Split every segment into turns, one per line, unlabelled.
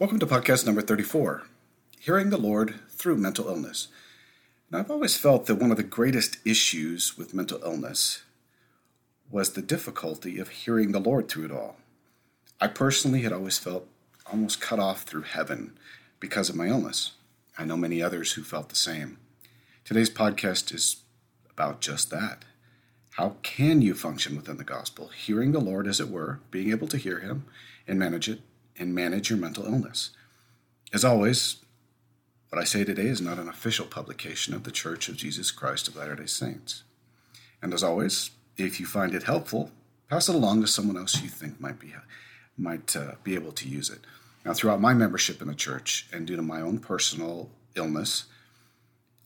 Welcome to podcast number 34 Hearing the Lord Through Mental Illness. Now, I've always felt that one of the greatest issues with mental illness was the difficulty of hearing the Lord through it all. I personally had always felt almost cut off through heaven because of my illness. I know many others who felt the same. Today's podcast is about just that. How can you function within the gospel, hearing the Lord as it were, being able to hear Him and manage it and manage your mental illness. As always, what I say today is not an official publication of the Church of Jesus Christ of Latter day Saints. And as always, if you find it helpful, pass it along to someone else you think might be, might, uh, be able to use it. Now, throughout my membership in the church and due to my own personal illness,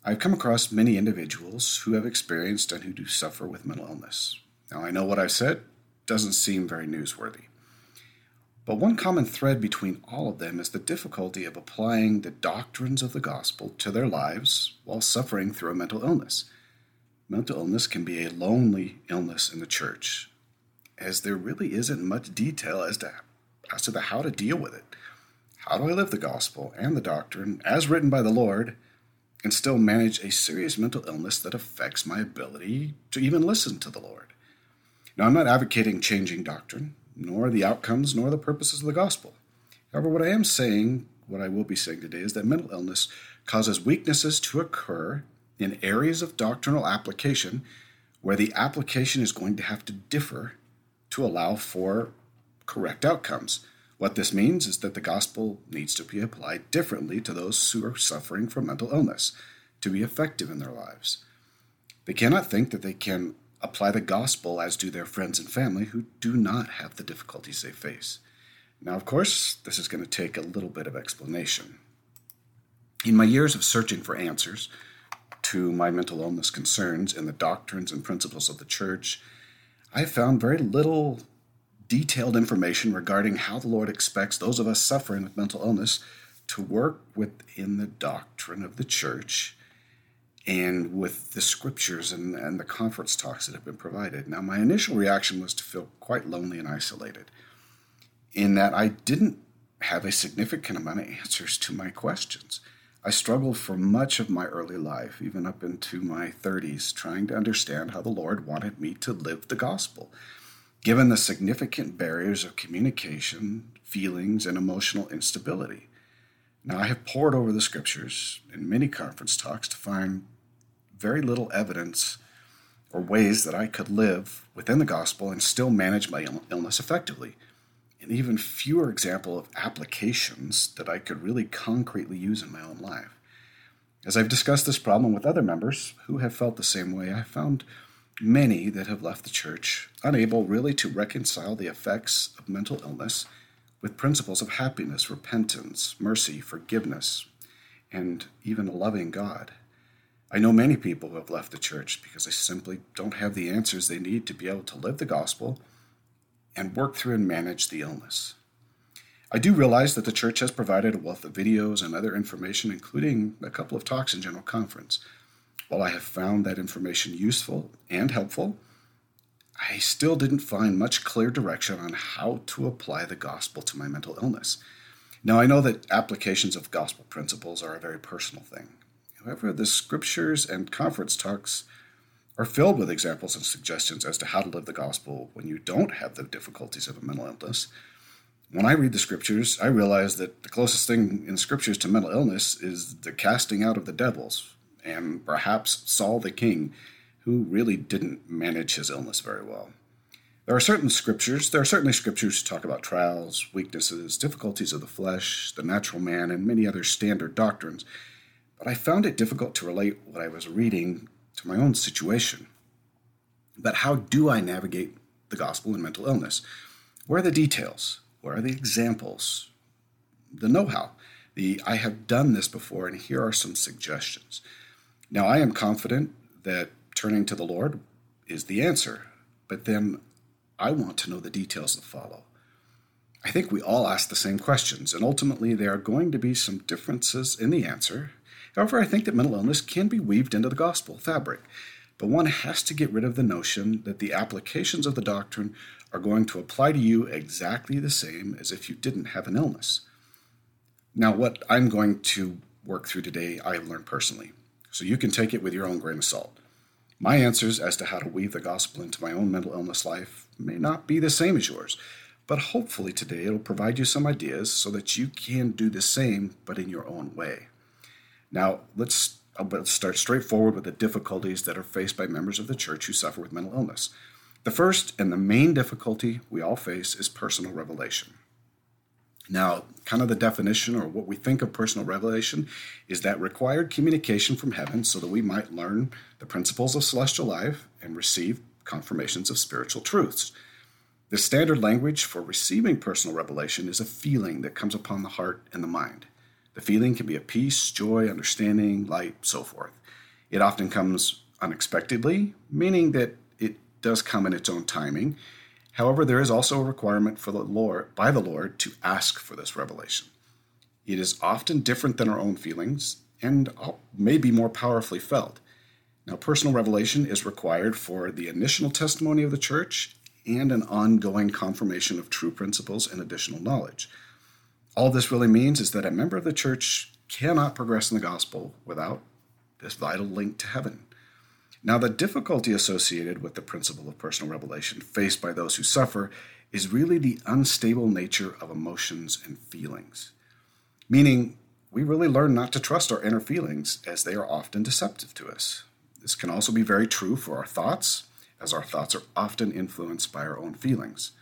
I've come across many individuals who have experienced and who do suffer with mental illness. Now, I know what I've said doesn't seem very newsworthy. But one common thread between all of them is the difficulty of applying the doctrines of the gospel to their lives while suffering through a mental illness. Mental illness can be a lonely illness in the church, as there really isn't much detail as to, as to the how to deal with it. How do I live the gospel and the doctrine as written by the Lord and still manage a serious mental illness that affects my ability to even listen to the Lord? Now, I'm not advocating changing doctrine nor the outcomes, nor the purposes of the gospel. However, what I am saying, what I will be saying today, is that mental illness causes weaknesses to occur in areas of doctrinal application where the application is going to have to differ to allow for correct outcomes. What this means is that the gospel needs to be applied differently to those who are suffering from mental illness to be effective in their lives. They cannot think that they can apply the gospel as do their friends and family who do not have the difficulties they face. Now, of course, this is going to take a little bit of explanation. In my years of searching for answers to my mental illness concerns in the doctrines and principles of the church, I found very little detailed information regarding how the Lord expects those of us suffering with mental illness to work within the doctrine of the church and with the scriptures and, and the conference talks that have been provided. Now, my initial reaction was to feel quite lonely and isolated, in that I didn't have a significant amount of answers to my questions. I struggled for much of my early life, even up into my 30s, trying to understand how the Lord wanted me to live the gospel. Given the significant barriers of communication, feelings, and emotional instability. Now, I have pored over the scriptures in many conference talks to find very little evidence or ways that I could live within the gospel and still manage my illness effectively, and even fewer example of applications that I could really concretely use in my own life. As I've discussed this problem with other members who have felt the same way, I found many that have left the church unable really to reconcile the effects of mental illness with principles of happiness, repentance, mercy, forgiveness, and even a loving God. I know many people who have left the church because they simply don't have the answers they need to be able to live the gospel and work through and manage the illness. I do realize that the church has provided a wealth of videos and other information, including a couple of talks in General Conference. While I have found that information useful and helpful, I still didn't find much clear direction on how to apply the gospel to my mental illness. Now, I know that applications of gospel principles are a very personal thing. However, the scriptures and conference talks are filled with examples and suggestions as to how to live the gospel when you don't have the difficulties of a mental illness. When I read the scriptures, I realize that the closest thing in scriptures to mental illness is the casting out of the devils, and perhaps Saul the king, who really didn't manage his illness very well. There are certain scriptures, there are certainly scriptures to talk about trials, weaknesses, difficulties of the flesh, the natural man, and many other standard doctrines, but I found it difficult to relate what I was reading to my own situation. But how do I navigate the gospel and mental illness? Where are the details? Where are the examples? The know how? The I have done this before, and here are some suggestions. Now, I am confident that turning to the Lord is the answer, but then I want to know the details that follow. I think we all ask the same questions, and ultimately there are going to be some differences in the answer. However, I think that mental illness can be weaved into the gospel fabric, but one has to get rid of the notion that the applications of the doctrine are going to apply to you exactly the same as if you didn't have an illness. Now, what I'm going to work through today, I have learned personally, so you can take it with your own grain of salt. My answers as to how to weave the gospel into my own mental illness life may not be the same as yours, but hopefully today it'll provide you some ideas so that you can do the same, but in your own way. Now, let's, let's start straightforward with the difficulties that are faced by members of the church who suffer with mental illness. The first and the main difficulty we all face is personal revelation. Now, kind of the definition or what we think of personal revelation is that required communication from heaven so that we might learn the principles of celestial life and receive confirmations of spiritual truths. The standard language for receiving personal revelation is a feeling that comes upon the heart and the mind. The feeling can be of peace, joy, understanding, light, so forth. It often comes unexpectedly, meaning that it does come in its own timing. However, there is also a requirement for the Lord by the Lord to ask for this revelation. It is often different than our own feelings and may be more powerfully felt. Now, personal revelation is required for the initial testimony of the church and an ongoing confirmation of true principles and additional knowledge. All this really means is that a member of the church cannot progress in the gospel without this vital link to heaven. Now, the difficulty associated with the principle of personal revelation faced by those who suffer is really the unstable nature of emotions and feelings. Meaning, we really learn not to trust our inner feelings as they are often deceptive to us. This can also be very true for our thoughts, as our thoughts are often influenced by our own feelings.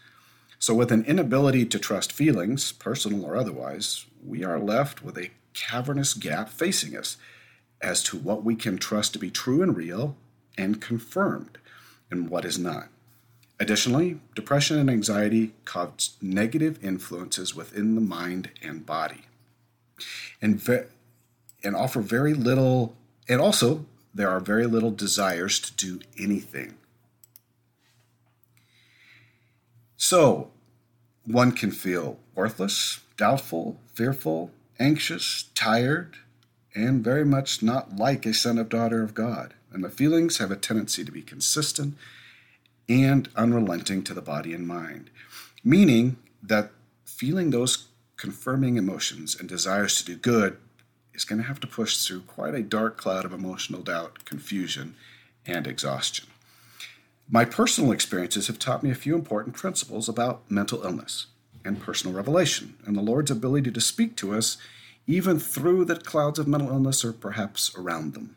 So, with an inability to trust feelings, personal or otherwise, we are left with a cavernous gap facing us as to what we can trust to be true and real and confirmed and what is not. Additionally, depression and anxiety cause negative influences within the mind and body and, ve- and offer very little, and also there are very little desires to do anything So, one can feel worthless, doubtful, fearful, anxious, tired, and very much not like a son or daughter of God. And the feelings have a tendency to be consistent and unrelenting to the body and mind, meaning that feeling those confirming emotions and desires to do good is going to have to push through quite a dark cloud of emotional doubt, confusion, and exhaustion. My personal experiences have taught me a few important principles about mental illness and personal revelation, and the Lord's ability to speak to us even through the clouds of mental illness or perhaps around them.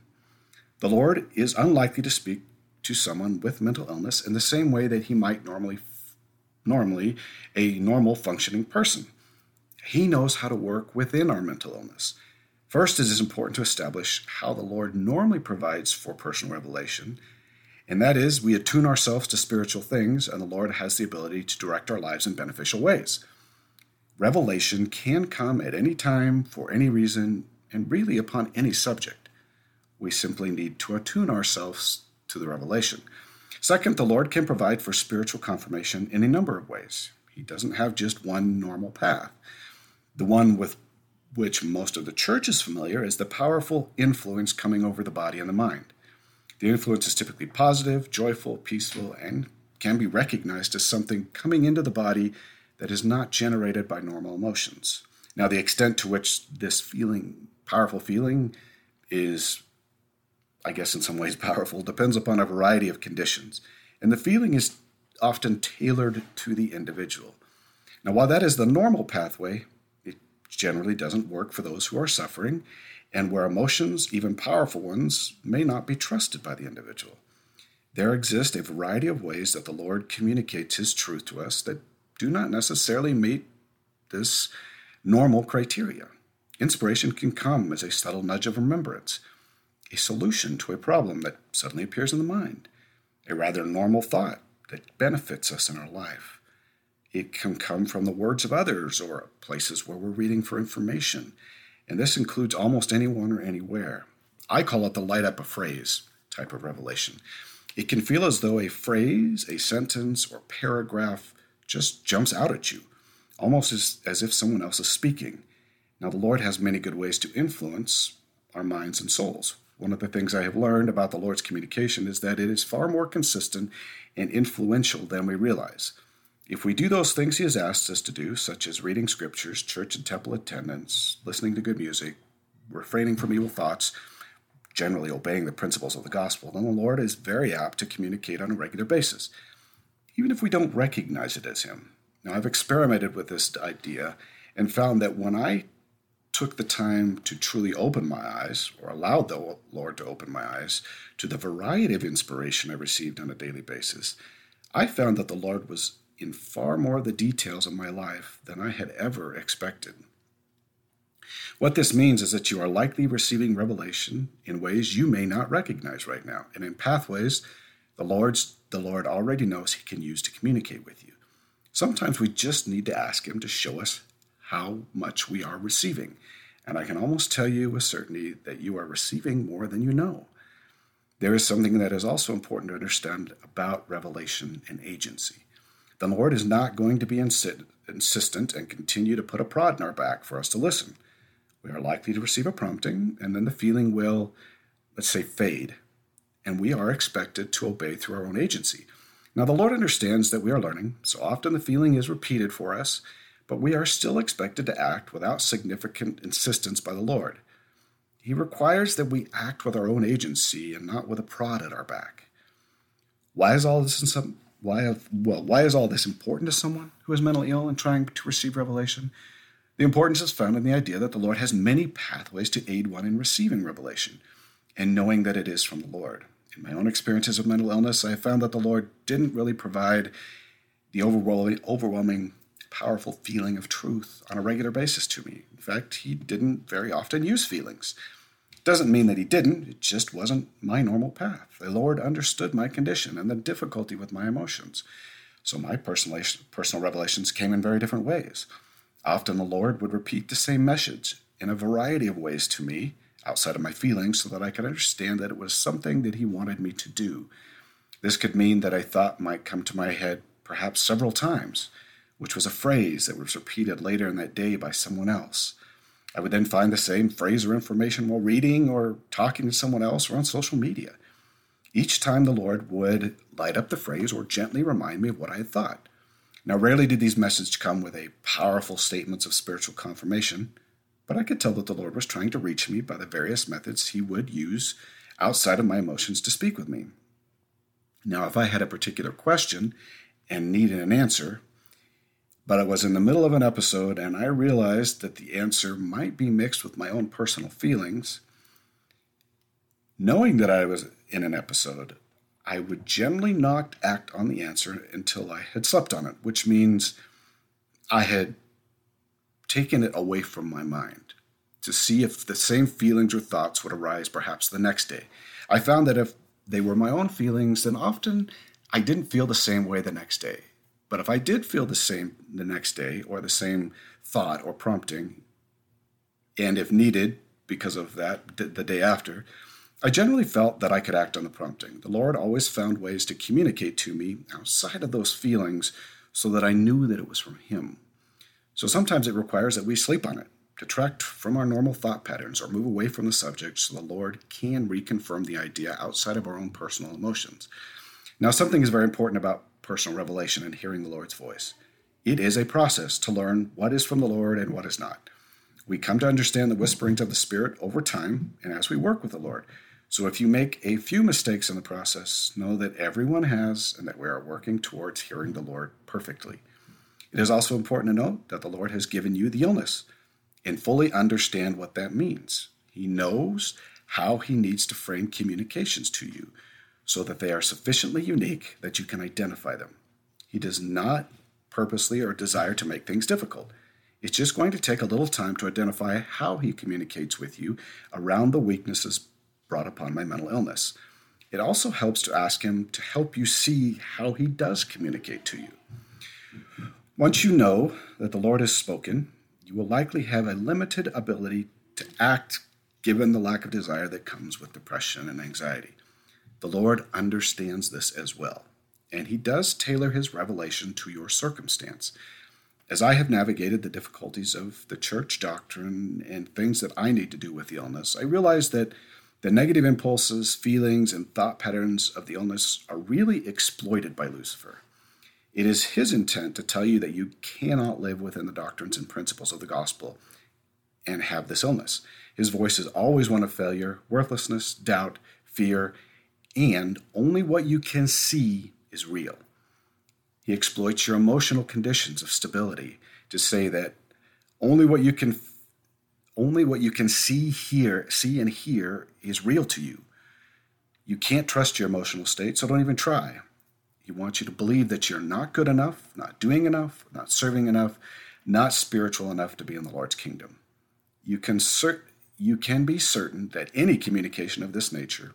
The Lord is unlikely to speak to someone with mental illness in the same way that he might normally normally a normal functioning person. He knows how to work within our mental illness. First, it is important to establish how the Lord normally provides for personal revelation and that is, we attune ourselves to spiritual things, and the Lord has the ability to direct our lives in beneficial ways. Revelation can come at any time, for any reason, and really upon any subject. We simply need to attune ourselves to the revelation. Second, the Lord can provide for spiritual confirmation in a number of ways. He doesn't have just one normal path. The one with which most of the church is familiar is the powerful influence coming over the body and the mind. The influence is typically positive, joyful, peaceful, and can be recognized as something coming into the body that is not generated by normal emotions. Now, the extent to which this feeling, powerful feeling, is, I guess, in some ways powerful, depends upon a variety of conditions. And the feeling is often tailored to the individual. Now, while that is the normal pathway, it generally doesn't work for those who are suffering and where emotions, even powerful ones, may not be trusted by the individual. There exist a variety of ways that the Lord communicates His truth to us that do not necessarily meet this normal criteria. Inspiration can come as a subtle nudge of remembrance, a solution to a problem that suddenly appears in the mind, a rather normal thought that benefits us in our life. It can come from the words of others or places where we're reading for information and this includes almost anyone or anywhere. I call it the light up a phrase type of revelation. It can feel as though a phrase, a sentence, or paragraph just jumps out at you, almost as, as if someone else is speaking. Now, the Lord has many good ways to influence our minds and souls. One of the things I have learned about the Lord's communication is that it is far more consistent and influential than we realize. If we do those things he has asked us to do, such as reading scriptures, church and temple attendance, listening to good music, refraining from evil thoughts, generally obeying the principles of the gospel, then the Lord is very apt to communicate on a regular basis, even if we don't recognize it as him. Now, I've experimented with this idea and found that when I took the time to truly open my eyes, or allowed the Lord to open my eyes, to the variety of inspiration I received on a daily basis, I found that the Lord was in far more of the details of my life than I had ever expected. What this means is that you are likely receiving revelation in ways you may not recognize right now, and in pathways the Lord's the Lord already knows he can use to communicate with you. Sometimes we just need to ask him to show us how much we are receiving. And I can almost tell you with certainty that you are receiving more than you know. There is something that is also important to understand about revelation and agency. The Lord is not going to be insistent and continue to put a prod in our back for us to listen. We are likely to receive a prompting, and then the feeling will, let's say, fade, and we are expected to obey through our own agency. Now, the Lord understands that we are learning, so often the feeling is repeated for us, but we are still expected to act without significant insistence by the Lord. He requires that we act with our own agency and not with a prod at our back. Why is all this why well why is all this important to someone who is mentally ill and trying to receive revelation? The importance is found in the idea that the Lord has many pathways to aid one in receiving revelation and knowing that it is from the Lord. In my own experiences of mental illness, I have found that the Lord didn't really provide the overwhelming, overwhelming powerful feeling of truth on a regular basis to me. In fact, he didn't very often use feelings. Doesn't mean that he didn't, it just wasn't my normal path. The Lord understood my condition and the difficulty with my emotions. So my personal, personal revelations came in very different ways. Often the Lord would repeat the same message in a variety of ways to me outside of my feelings so that I could understand that it was something that he wanted me to do. This could mean that I thought might come to my head perhaps several times which was a phrase that was repeated later in that day by someone else. I would then find the same phrase or information while reading or talking to someone else or on social media. Each time the Lord would light up the phrase or gently remind me of what I had thought. Now, rarely did these messages come with a powerful statements of spiritual confirmation, but I could tell that the Lord was trying to reach me by the various methods He would use outside of my emotions to speak with me. Now, if I had a particular question and needed an answer, but I was in the middle of an episode and I realized that the answer might be mixed with my own personal feelings. Knowing that I was in an episode, I would generally not act on the answer until I had slept on it, which means I had taken it away from my mind to see if the same feelings or thoughts would arise perhaps the next day. I found that if they were my own feelings, then often I didn't feel the same way the next day. But if I did feel the same the next day or the same thought or prompting, and if needed because of that the day after, I generally felt that I could act on the prompting. The Lord always found ways to communicate to me outside of those feelings so that I knew that it was from Him. So sometimes it requires that we sleep on it, detract from our normal thought patterns, or move away from the subject so the Lord can reconfirm the idea outside of our own personal emotions. Now, something is very important about personal revelation and hearing the Lord's voice. It is a process to learn what is from the Lord and what is not. We come to understand the whisperings of the Spirit over time and as we work with the Lord. So if you make a few mistakes in the process, know that everyone has and that we are working towards hearing the Lord perfectly. It is also important to note that the Lord has given you the illness and fully understand what that means. He knows how he needs to frame communications to you so that they are sufficiently unique that you can identify them. He does not purposely or desire to make things difficult. It's just going to take a little time to identify how he communicates with you around the weaknesses brought upon my mental illness. It also helps to ask him to help you see how he does communicate to you. Once you know that the Lord has spoken, you will likely have a limited ability to act given the lack of desire that comes with depression and anxiety. The Lord understands this as well, and He does tailor His revelation to your circumstance. As I have navigated the difficulties of the church doctrine and things that I need to do with the illness, I realize that the negative impulses, feelings, and thought patterns of the illness are really exploited by Lucifer. It is his intent to tell you that you cannot live within the doctrines and principles of the gospel and have this illness. His voice is always one of failure, worthlessness, doubt, fear, and only what you can see is real. He exploits your emotional conditions of stability to say that only what you can only what you can see here see and hear is real to you. You can't trust your emotional state so don't even try. He wants you to believe that you're not good enough not doing enough not serving enough not spiritual enough to be in the lord's kingdom. You can cert- you can be certain that any communication of this nature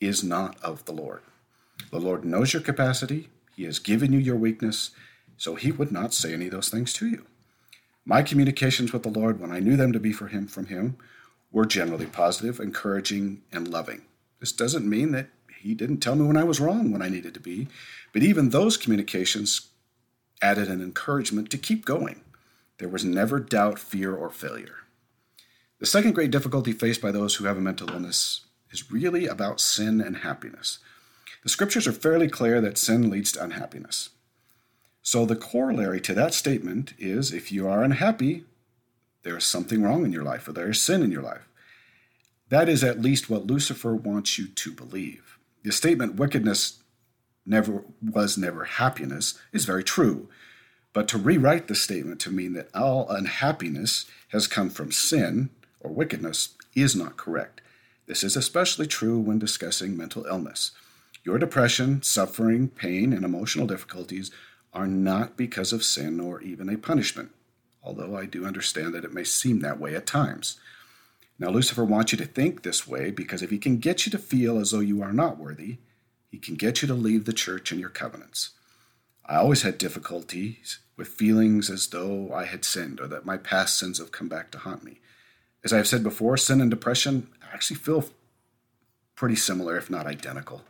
is not of the lord the lord knows your capacity he has given you your weakness so he would not say any of those things to you my communications with the Lord, when I knew them to be for Him from Him, were generally positive, encouraging, and loving. This doesn't mean that He didn't tell me when I was wrong when I needed to be, but even those communications added an encouragement to keep going. There was never doubt, fear, or failure. The second great difficulty faced by those who have a mental illness is really about sin and happiness. The scriptures are fairly clear that sin leads to unhappiness. So the corollary to that statement is if you are unhappy, there is something wrong in your life or there is sin in your life. That is at least what Lucifer wants you to believe. The statement wickedness never was never happiness is very true. But to rewrite the statement to mean that all unhappiness has come from sin or wickedness is not correct. This is especially true when discussing mental illness. Your depression, suffering, pain, and emotional difficulties are not because of sin or even a punishment, although I do understand that it may seem that way at times. Now, Lucifer wants you to think this way because if he can get you to feel as though you are not worthy, he can get you to leave the church and your covenants. I always had difficulties with feelings as though I had sinned or that my past sins have come back to haunt me. As I have said before, sin and depression actually feel pretty similar, if not identical.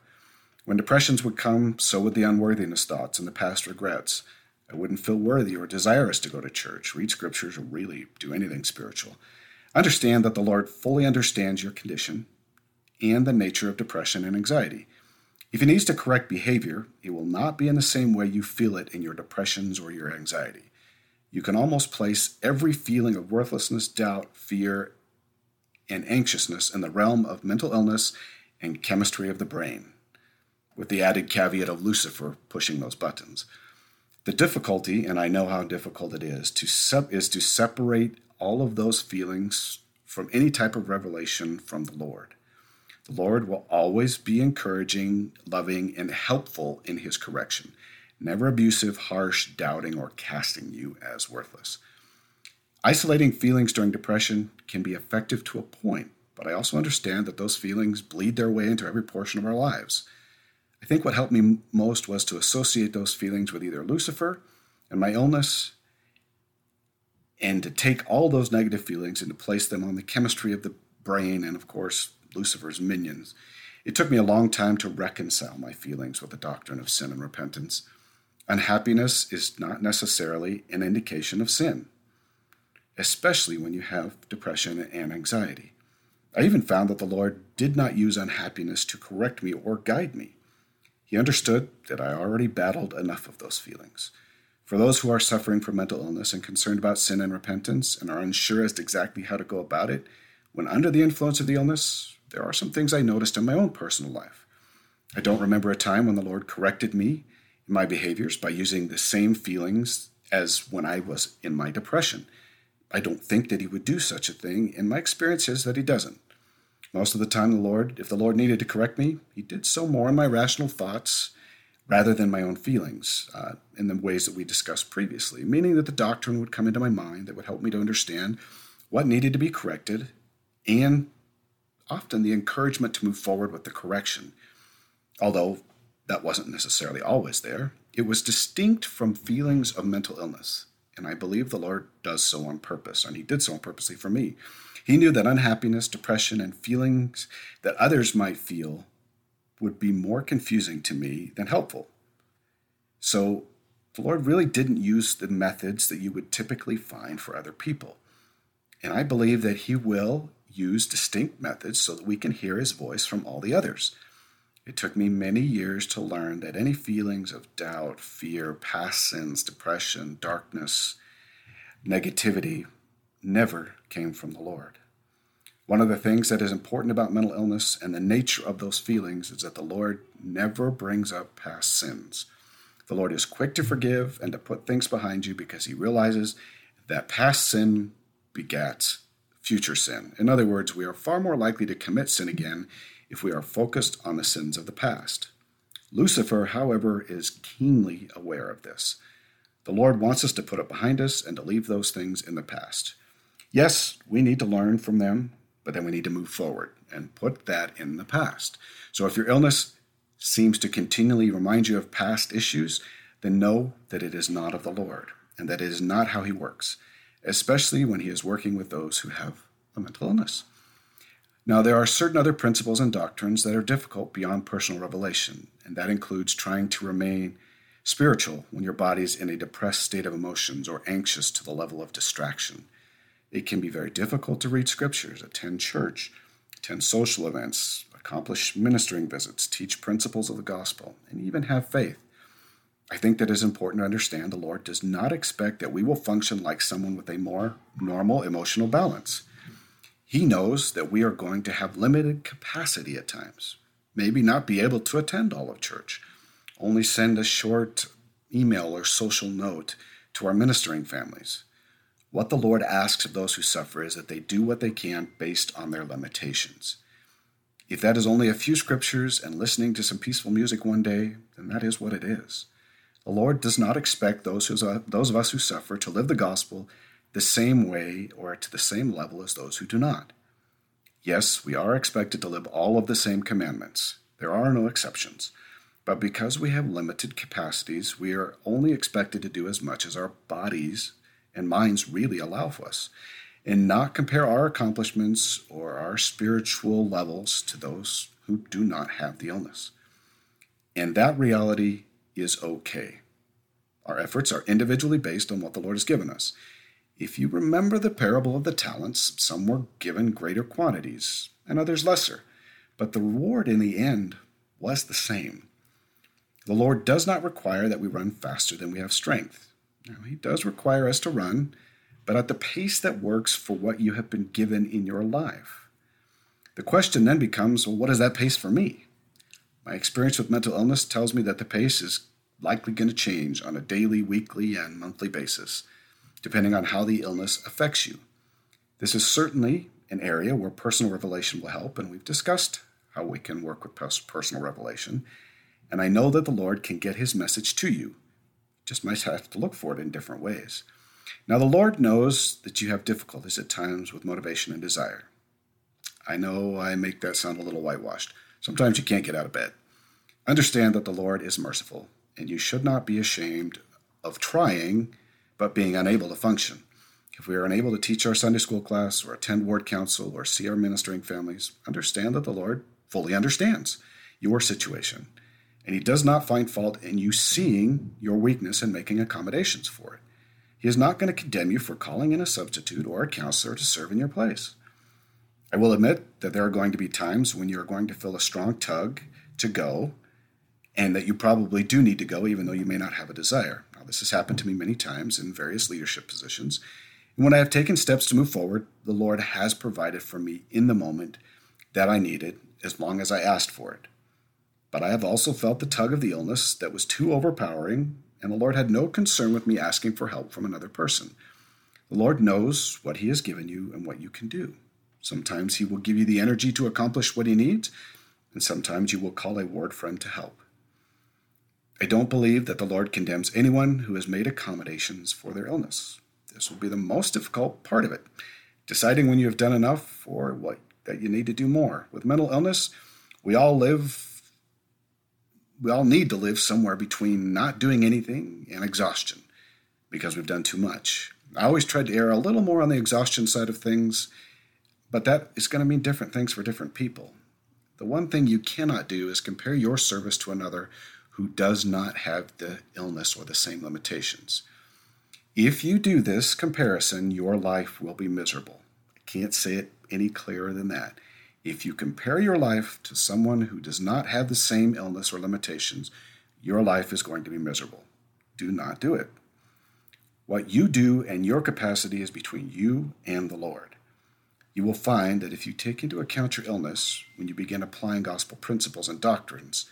When depressions would come, so would the unworthiness thoughts and the past regrets. I wouldn't feel worthy or desirous to go to church, read scriptures, or really do anything spiritual. Understand that the Lord fully understands your condition and the nature of depression and anxiety. If He needs to correct behavior, it will not be in the same way you feel it in your depressions or your anxiety. You can almost place every feeling of worthlessness, doubt, fear, and anxiousness in the realm of mental illness and chemistry of the brain with the added caveat of Lucifer pushing those buttons. The difficulty, and I know how difficult it is, to sep- is to separate all of those feelings from any type of revelation from the Lord. The Lord will always be encouraging, loving, and helpful in his correction, never abusive, harsh, doubting, or casting you as worthless. Isolating feelings during depression can be effective to a point, but I also understand that those feelings bleed their way into every portion of our lives. I think what helped me most was to associate those feelings with either Lucifer and my illness, and to take all those negative feelings and to place them on the chemistry of the brain and, of course, Lucifer's minions. It took me a long time to reconcile my feelings with the doctrine of sin and repentance. Unhappiness is not necessarily an indication of sin, especially when you have depression and anxiety. I even found that the Lord did not use unhappiness to correct me or guide me. He understood that I already battled enough of those feelings. For those who are suffering from mental illness and concerned about sin and repentance and are unsure as to exactly how to go about it, when under the influence of the illness, there are some things I noticed in my own personal life. I don't remember a time when the Lord corrected me my behaviors by using the same feelings as when I was in my depression. I don't think that He would do such a thing, and my experience is that He doesn't. Most of the time, the Lord, if the Lord needed to correct me, He did so more in my rational thoughts rather than my own feelings, uh, in the ways that we discussed previously, meaning that the doctrine would come into my mind that would help me to understand what needed to be corrected and often the encouragement to move forward with the correction. Although that wasn't necessarily always there, it was distinct from feelings of mental illness. And I believe the Lord does so on purpose, and He did so on purposely for me. He knew that unhappiness, depression, and feelings that others might feel would be more confusing to me than helpful. So the Lord really didn't use the methods that you would typically find for other people. And I believe that He will use distinct methods so that we can hear His voice from all the others. It took me many years to learn that any feelings of doubt, fear, past sins, depression, darkness, negativity never came from the Lord. One of the things that is important about mental illness and the nature of those feelings is that the Lord never brings up past sins. The Lord is quick to forgive and to put things behind you because he realizes that past sin begats future sin. In other words, we are far more likely to commit sin again if we are focused on the sins of the past. Lucifer, however, is keenly aware of this. The Lord wants us to put it behind us and to leave those things in the past. Yes, we need to learn from them, but then we need to move forward and put that in the past. So if your illness seems to continually remind you of past issues, then know that it is not of the Lord and that it is not how He works, especially when He is working with those who have a mental illness. Now, there are certain other principles and doctrines that are difficult beyond personal revelation, and that includes trying to remain spiritual when your body is in a depressed state of emotions or anxious to the level of distraction. It can be very difficult to read scriptures, attend church, attend social events, accomplish ministering visits, teach principles of the gospel, and even have faith. I think that it is important to understand the Lord does not expect that we will function like someone with a more normal emotional balance. He knows that we are going to have limited capacity at times, maybe not be able to attend all of church, only send a short email or social note to our ministering families. What the Lord asks of those who suffer is that they do what they can based on their limitations. If that is only a few scriptures and listening to some peaceful music one day, then that is what it is. The Lord does not expect those, who, uh, those of us who suffer to live the gospel the same way or to the same level as those who do not. Yes, we are expected to live all of the same commandments. There are no exceptions. But because we have limited capacities, we are only expected to do as much as our bodies and minds really allow for us, and not compare our accomplishments or our spiritual levels to those who do not have the illness. And that reality is okay. Our efforts are individually based on what the Lord has given us. If you remember the parable of the talents, some were given greater quantities and others lesser, but the reward in the end was the same. The Lord does not require that we run faster than we have strength. Now, He does require us to run, but at the pace that works for what you have been given in your life. The question then becomes well, what is that pace for me? My experience with mental illness tells me that the pace is likely going to change on a daily, weekly, and monthly basis depending on how the illness affects you. This is certainly an area where personal revelation will help, and we've discussed how we can work with personal revelation. And I know that the Lord can get his message to you. Just might have to look for it in different ways. Now, the Lord knows that you have difficulties at times with motivation and desire. I know I make that sound a little whitewashed. Sometimes you can't get out of bed. Understand that the Lord is merciful, and you should not be ashamed of trying but being unable to function. If we are unable to teach our Sunday school class or attend ward council or see our ministering families, understand that the Lord fully understands your situation. And He does not find fault in you seeing your weakness and making accommodations for it. He is not going to condemn you for calling in a substitute or a counselor to serve in your place. I will admit that there are going to be times when you are going to feel a strong tug to go, and that you probably do need to go, even though you may not have a desire. This has happened to me many times in various leadership positions. And when I have taken steps to move forward, the Lord has provided for me in the moment that I needed as long as I asked for it. But I have also felt the tug of the illness that was too overpowering, and the Lord had no concern with me asking for help from another person. The Lord knows what He has given you and what you can do. Sometimes He will give you the energy to accomplish what He needs, and sometimes you will call a ward friend to help. I don't believe that the Lord condemns anyone who has made accommodations for their illness. This will be the most difficult part of it, deciding when you have done enough or what that you need to do more. With mental illness, we all live we all need to live somewhere between not doing anything and exhaustion because we've done too much. I always tried to err a little more on the exhaustion side of things, but that is going to mean different things for different people. The one thing you cannot do is compare your service to another who does not have the illness or the same limitations. If you do this comparison, your life will be miserable. I can't say it any clearer than that. If you compare your life to someone who does not have the same illness or limitations, your life is going to be miserable. Do not do it. What you do and your capacity is between you and the Lord. You will find that if you take into account your illness when you begin applying gospel principles and doctrines,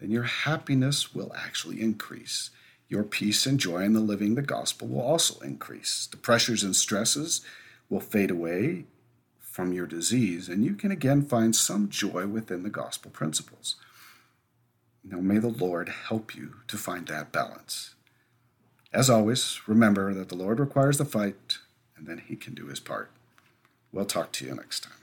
then your happiness will actually increase. Your peace and joy in the living the gospel will also increase. The pressures and stresses will fade away from your disease, and you can again find some joy within the gospel principles. Now, may the Lord help you to find that balance. As always, remember that the Lord requires the fight, and then He can do His part. We'll talk to you next time.